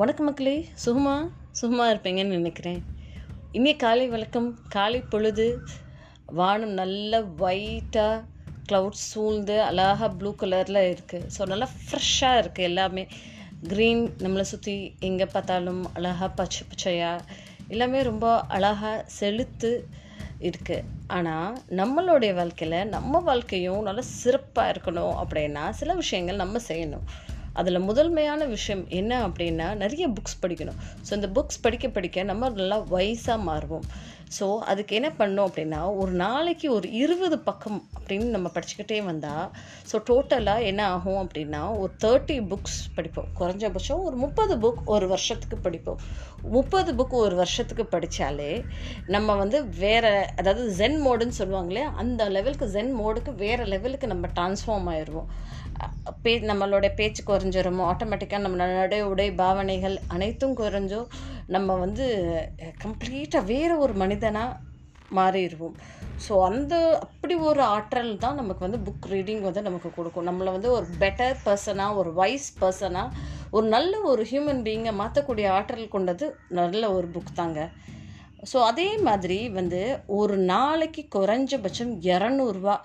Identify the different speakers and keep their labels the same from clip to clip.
Speaker 1: வணக்கம் மக்களே. சுகமா சுகமாக இருப்பீங்கன்னு நினைக்கிறேன். இனிய காலை வணக்கம். காலை பொழுது வானம் நல்ல ஒயிட்டாக க்ளவுட்ஸ் சூழ்ந்து அழகாக ப்ளூ கலரில் இருக்குது ஸோ நல்லா ஃப்ரெஷ்ஷாக இருக்குது எல்லாமே. க்ரீன் நம்மளை சுற்றி எங்கே பார்த்தாலும் அழகாக பச்சை பச்சையாக எல்லாமே ரொம்ப அழகாக செலுத்து இருக்குது ஆனால் நம்மளுடைய வாழ்க்கையில் நம்ம வாழ்க்கையும் நல்லா சிறப்பாக இருக்கணும் அப்படின்னா சில விஷயங்கள் நம்ம செய்யணும். அதில் முதன்மையான விஷயம் என்ன அப்படின்னா நிறைய புக்ஸ் படிக்கணும். ஸோ இந்த புக்ஸ் படிக்க படிக்க நம்ம நல்லா வயசாக மாறுவோம். ஸோ அதுக்கு என்ன பண்ணோம் அப்படின்னா ஒரு நாளைக்கு ஒரு இருபது பக்கம் அப்படின்னு நம்ம படிச்சுக்கிட்டே வந்தால் ஸோ டோட்டலாக என்ன ஆகும் அப்படின்னா ஒரு தேர்ட்டி புக்ஸ் படிப்போம். குறைஞ்சபட்சம் ஒரு முப்பது புக் ஒரு வருஷத்துக்கு படிப்போம். முப்பது புக் ஒரு வருஷத்துக்கு படித்தாலே நம்ம வந்து வேறு அதாவது ஜென் மோடுன்னு சொல்லுவாங்களே அந்த லெவலுக்கு ஜென் மோடுக்கு வேறு லெவலுக்கு நம்ம டிரான்ஸ்ஃபார்ம் ஆயிடுவோம். பே நம்மளோட பேச்சு குறைஞ்சிரும் ஆட்டோமேட்டிக்காக நம்ம நடை உடை பாவனைகள் அனைத்தும் குறைஞ்சோ நம்ம வந்து கம்ப்ளீட்டாக வேறு ஒரு மனிதனாக மாறிடுவோம். ஸோ அந்த அப்படி ஒரு ஆற்றல் தான் நமக்கு வந்து புக் ரீடிங் வந்து நமக்கு கொடுக்கும். நம்மளை வந்து ஒரு பெட்டர் பர்சனாக ஒரு வைஸ் பர்சனாக ஒரு நல்ல ஒரு ஹியூமன் பீங்கை மாற்றக்கூடிய ஆற்றல் கொண்டது நல்ல ஒரு புக் தாங்க. ஸோ அதே மாதிரி வந்து ஒரு நாளைக்கு குறைஞ்சபட்சம் இரநூறுவா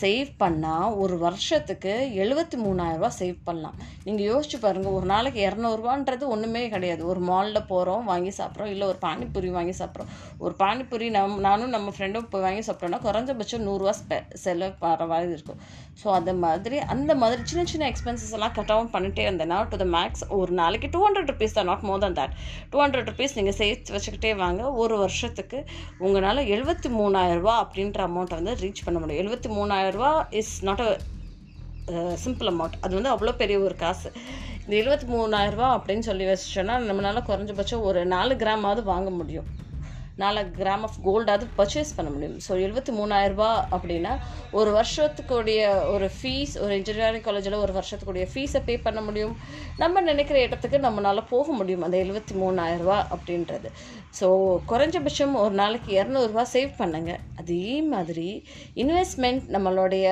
Speaker 1: சேவ் பண்ணால் ஒரு வருஷத்துக்கு எழுபத்தி மூணாயிரரூபா சேவ் பண்ணலாம். நீங்கள் யோசிச்சு பாருங்கள் ஒரு நாளைக்கு இரநூறுவான்றது ஒன்றுமே கிடையாது. ஒரு மாலில் போகிறோம் வாங்கி சாப்பிட்றோம் இல்லை ஒரு பானிபூரி வாங்கி சாப்பிட்றோம். ஒரு பானிபூரி நம் நானும் நம்ம ஃப்ரெண்டும் போய் வாங்கி சாப்பிட்டோம்னா குறைஞ்சபட்சம் நூறுரூவா ஸ்பெ செலவு பண்ணுற மாதிரி இருக்கும். ஸோ அந்த மாதிரி அந்த மாதிரி சின்ன சின்ன எக்ஸ்பென்சஸ் எல்லாம் கட் பண்ணிகிட்டே பண்ணிட்டே இருந்தேன்னா டு த மேக்ஸ் ஒரு நாளைக்கு டூ ஹண்ட்ரட் ருபீஸ் தான் not more than that two hundred rupees நீங்கள் சேர்த்து வச்சுக்கிட்டே வாங்க. ஒரு வருஷத்துக்கு உங்களால் எழுபத்தி மூணாயிரரூபா அப்படின்ற அமௌண்ட்டை வந்து ரீச் பண்ண முடியும். எழுபத்தி மூணாயிரம் மூணாயிரரூபா is not a simple amount அது வந்து அவ்வளோ பெரிய ஒரு காசு. இந்த இருபத்தி மூணாயிரரூபா அப்படின்னு சொல்லி வச்சிட்டோன்னா நம்மளால் குறைஞ்சபட்சம் ஒரு நாலு கிராமாவது வாங்க முடியும். நாலு கிராம் ஆஃப் கோல்டாவது பர்ச்சேஸ் பண்ண முடியும். ஸோ எழுபத்தி மூணாயிரரூபா அப்படின்னா ஒரு வருஷத்துக்குடைய ஒரு ஃபீஸ் ஒரு இன்ஜினியரிங் காலேஜில் ஒரு வருஷத்துக்குடைய ஃபீஸை பே பண்ண முடியும். நம்ம நினைக்கிற இடத்துக்கு நம்மளால் போக முடியும் அந்த எழுபத்தி மூணாயிரரூபா அப்படின்றது. ஸோ குறைஞ்சபட்சம் ஒரு நாளைக்கு இரநூறுவா சேவ் பண்ணுங்கள் அதே மாதிரி இன்வெஸ்ட்மெண்ட் நம்மளுடைய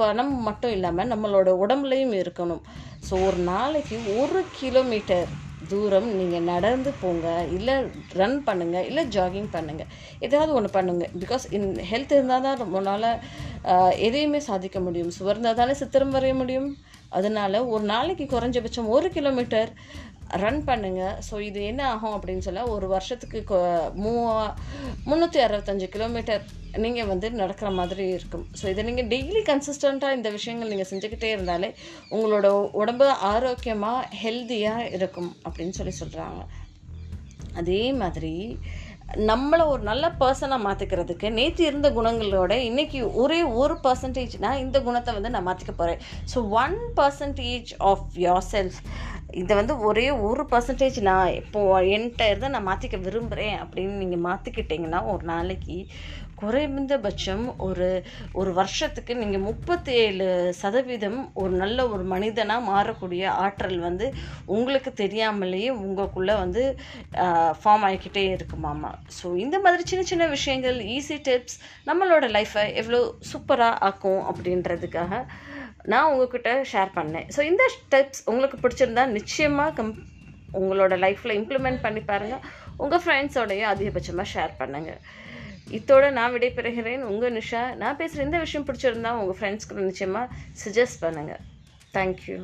Speaker 1: பணம் மட்டும் இல்லாமல் நம்மளோட உடம்புலையும் இருக்கணும். ஸோ ஒரு நாளைக்கு ஒரு கிலோமீட்டர் தூரம் நீங்கள் நடந்து போங்க இல்லை ரன் பண்ணுங்கள் இல்லை ஜாகிங் பண்ணுங்கள் ஏதாவது ஒன்று பண்ணுங்கள் பிகாஸ் இன் ஹெல்த் இருந்தால் தான் ரொம்ப நாளாக எதையுமே சாதிக்க முடியும். சுவர்ந்தால் தானே சித்திரம் வரைய முடியும். அதனால் ஒரு நாளைக்கு குறைஞ்சபட்சம் ஒரு கிலோமீட்டர் ரன் பண்ணுங்கள் ஸோ இது என்ன ஆகும் அப்படின்னு சொல்ல ஒரு வருஷத்துக்கு மூவா முந்நூற்றி அறுபத்தஞ்சு கிலோமீட்டர் நீங்கள் வந்து நடக்கிற மாதிரி இருக்கும். ஸோ இதை நீங்கள் டெய்லி கன்சிஸ்டண்ட்டாக இந்த விஷயங்கள் நீங்கள் செஞ்சுக்கிட்டே இருந்தாலே உங்களோட உடம்பு ஆரோக்கியமாக ஹெல்த்தியாக இருக்கும் அப்படின்னு சொல்லி சொல்கிறாங்க அதே மாதிரி நம்மளை ஒரு நல்ல பர்சனாக மாற்றிக்கிறதுக்கு நேற்று இருந்த குணங்களோட இன்றைக்கி ஒரே ஒரு பர்சன்டேஜ்னால் இந்த குணத்தை வந்து நான் மாற்றிக்க போகிறேன் so one percentage of yourself இதை வந்து ஒரே ஒரு பர்சன்டேஜ் நான் இப்போது என்கிட்ட இருந்து நான் மாற்றிக்க விரும்புகிறேன் அப்படின்னு நீங்கள் மாற்றிக்கிட்டிங்கன்னா ஒரு நாளைக்கு குறைந்தபட்சம் ஒரு ஒரு வருஷத்துக்கு நீங்கள் முப்பத்தி ஏழு சதவீதம் ஒரு நல்ல ஒரு மனிதனாக மாறக்கூடிய ஆற்றல் வந்து உங்களுக்கு தெரியாமலேயே உங்களுக்குள்ளே வந்து ஃபார்ம் ஆகிக்கிட்டே இருக்குமாமா ஸோ இந்த மாதிரி சின்ன சின்ன விஷயங்கள் ஈஸி டிப்ஸ் நம்மளோட லைஃப்பை எவ்வளோ சூப்பராக ஆக்கும் அப்படின்றதுக்காக நான் உங்ககிட்ட ஷேர் பண்ணேன். ஸோ இந்த ஸ்டெப்ஸ் உங்களுக்கு பிடிச்சிருந்தா நிச்சயமாக கம் உங்களோட லைஃப்பில் இம்ப்ளிமெண்ட் பண்ணி பாருங்கள் உங்கள் ஃப்ரெண்ட்ஸோடையும் அதிகபட்சமாக ஷேர் பண்ணுங்கள் இதோட நான் விடைபெறுகிறேன். உங்கள் நிஷா நான் பேசுகிற இந்த விஷயம் பிடிச்சிருந்தா உங்கள் ஃப்ரெண்ட்ஸ்க்கு நிச்சயமாக சஜஸ்ட் பண்ணுங்கள் தேங்க்யூ